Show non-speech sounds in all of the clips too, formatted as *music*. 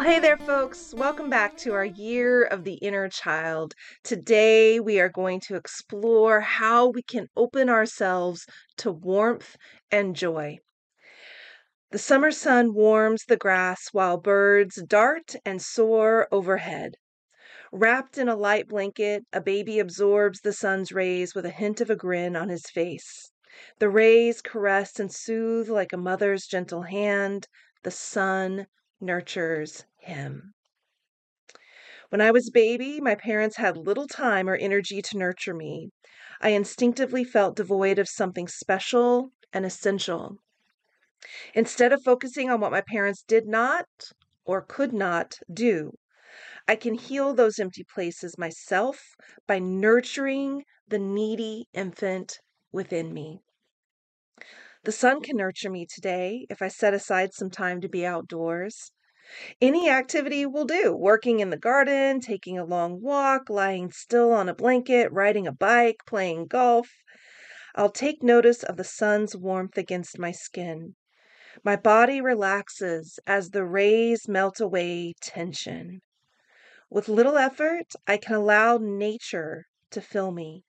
Well, hey there, folks. Welcome back to our Year of the Inner Child. Today, we are going to explore how we can open ourselves to warmth and joy. The summer sun warms the grass while birds dart and soar overhead. Wrapped in a light blanket, a baby absorbs the sun's rays with a hint of a grin on his face. The rays caress and soothe like a mother's gentle hand. The sun nurtures him. When I was a baby, my parents had little time or energy to nurture me. I instinctively felt devoid of something special and essential. Instead of focusing on what my parents did not or could not do, I can heal those empty places myself by nurturing the needy infant within me. The sun can nurture me today if I set aside some time to be outdoors. Any activity will do working in the garden, taking a long walk, lying still on a blanket, riding a bike, playing golf. I'll take notice of the sun's warmth against my skin. My body relaxes as the rays melt away tension. With little effort, I can allow nature to fill me.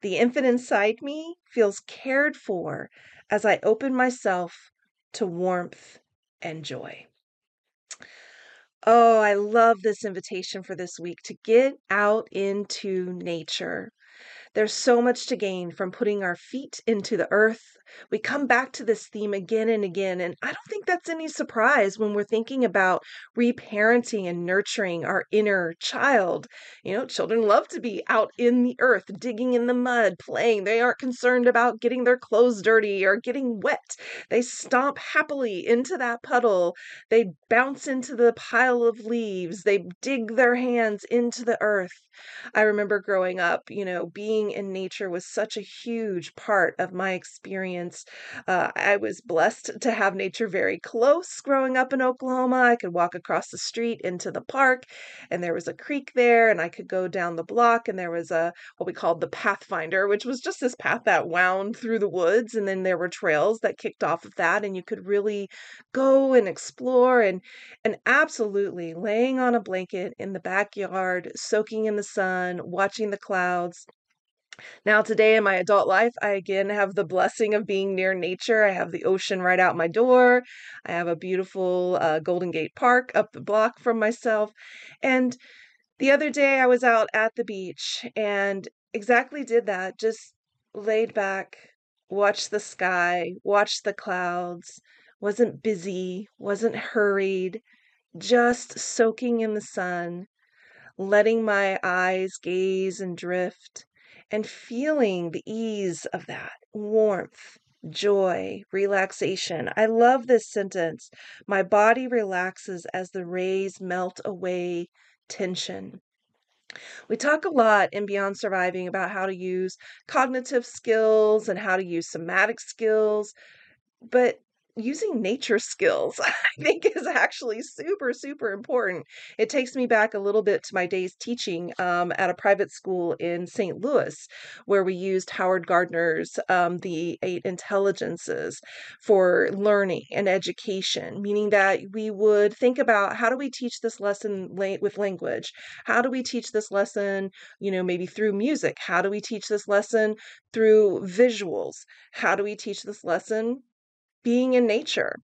The infant inside me feels cared for as I open myself to warmth and joy. Oh, I love this invitation for this week to get out into nature. There's so much to gain from putting our feet into the earth. We come back to this theme again and again, and I don't think that's any surprise when we're thinking about reparenting and nurturing our inner child. You know, children love to be out in the earth, digging in the mud, playing. They aren't concerned about getting their clothes dirty or getting wet. They stomp happily into that puddle. They bounce into the pile of leaves. They dig their hands into the earth. I remember growing up, you know, being in nature was such a huge part of my experience. Uh, I was blessed to have nature very close growing up in Oklahoma. I could walk across the street into the park, and there was a creek there, and I could go down the block, and there was a what we called the Pathfinder, which was just this path that wound through the woods, and then there were trails that kicked off of that, and you could really go and explore and and absolutely laying on a blanket in the backyard, soaking in the sun, watching the clouds. Now, today in my adult life, I again have the blessing of being near nature. I have the ocean right out my door. I have a beautiful uh, Golden Gate Park up the block from myself. And the other day, I was out at the beach and exactly did that. Just laid back, watched the sky, watched the clouds, wasn't busy, wasn't hurried, just soaking in the sun letting my eyes gaze and drift, and feeling the ease of that warmth, joy, relaxation. I love this sentence. My body relaxes as the rays melt away tension. We talk a lot in Beyond Surviving about how to use cognitive skills and how to use somatic skills, but using nature skills *laughs* i think is actually super super important. It takes me back a little bit to my days teaching um, at a private school in st louis where we used howard gardner's um, the eight intelligences for learning and education meaning that we would think about how do we teach this lesson with language? How do we teach this lesson you know maybe through music? How do we teach this lesson through visuals? How do we teach this lesson being in nature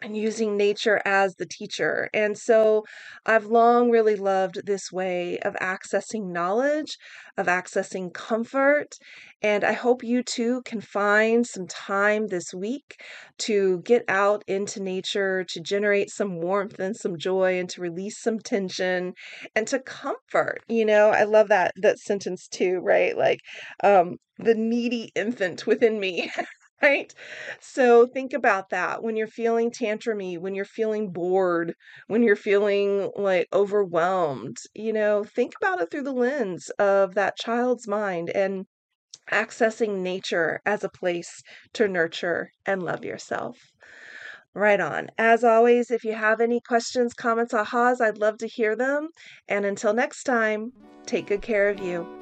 and using nature as the teacher. And so I've long really loved this way of accessing knowledge, of accessing comfort. And I hope you too can find some time this week to get out into nature, to generate some warmth and some joy, and to release some tension and to comfort. You know, I love that that sentence too, right? Like um the needy infant within me *laughs* right? So think about that when you're feeling tantrumy, when you're feeling bored, when you're feeling like overwhelmed, you know, think about it through the lens of that child's mind and accessing nature as a place to nurture and love yourself. Right on. As always, if you have any questions, comments, ahas, I'd love to hear them. And until next time, take good care of you.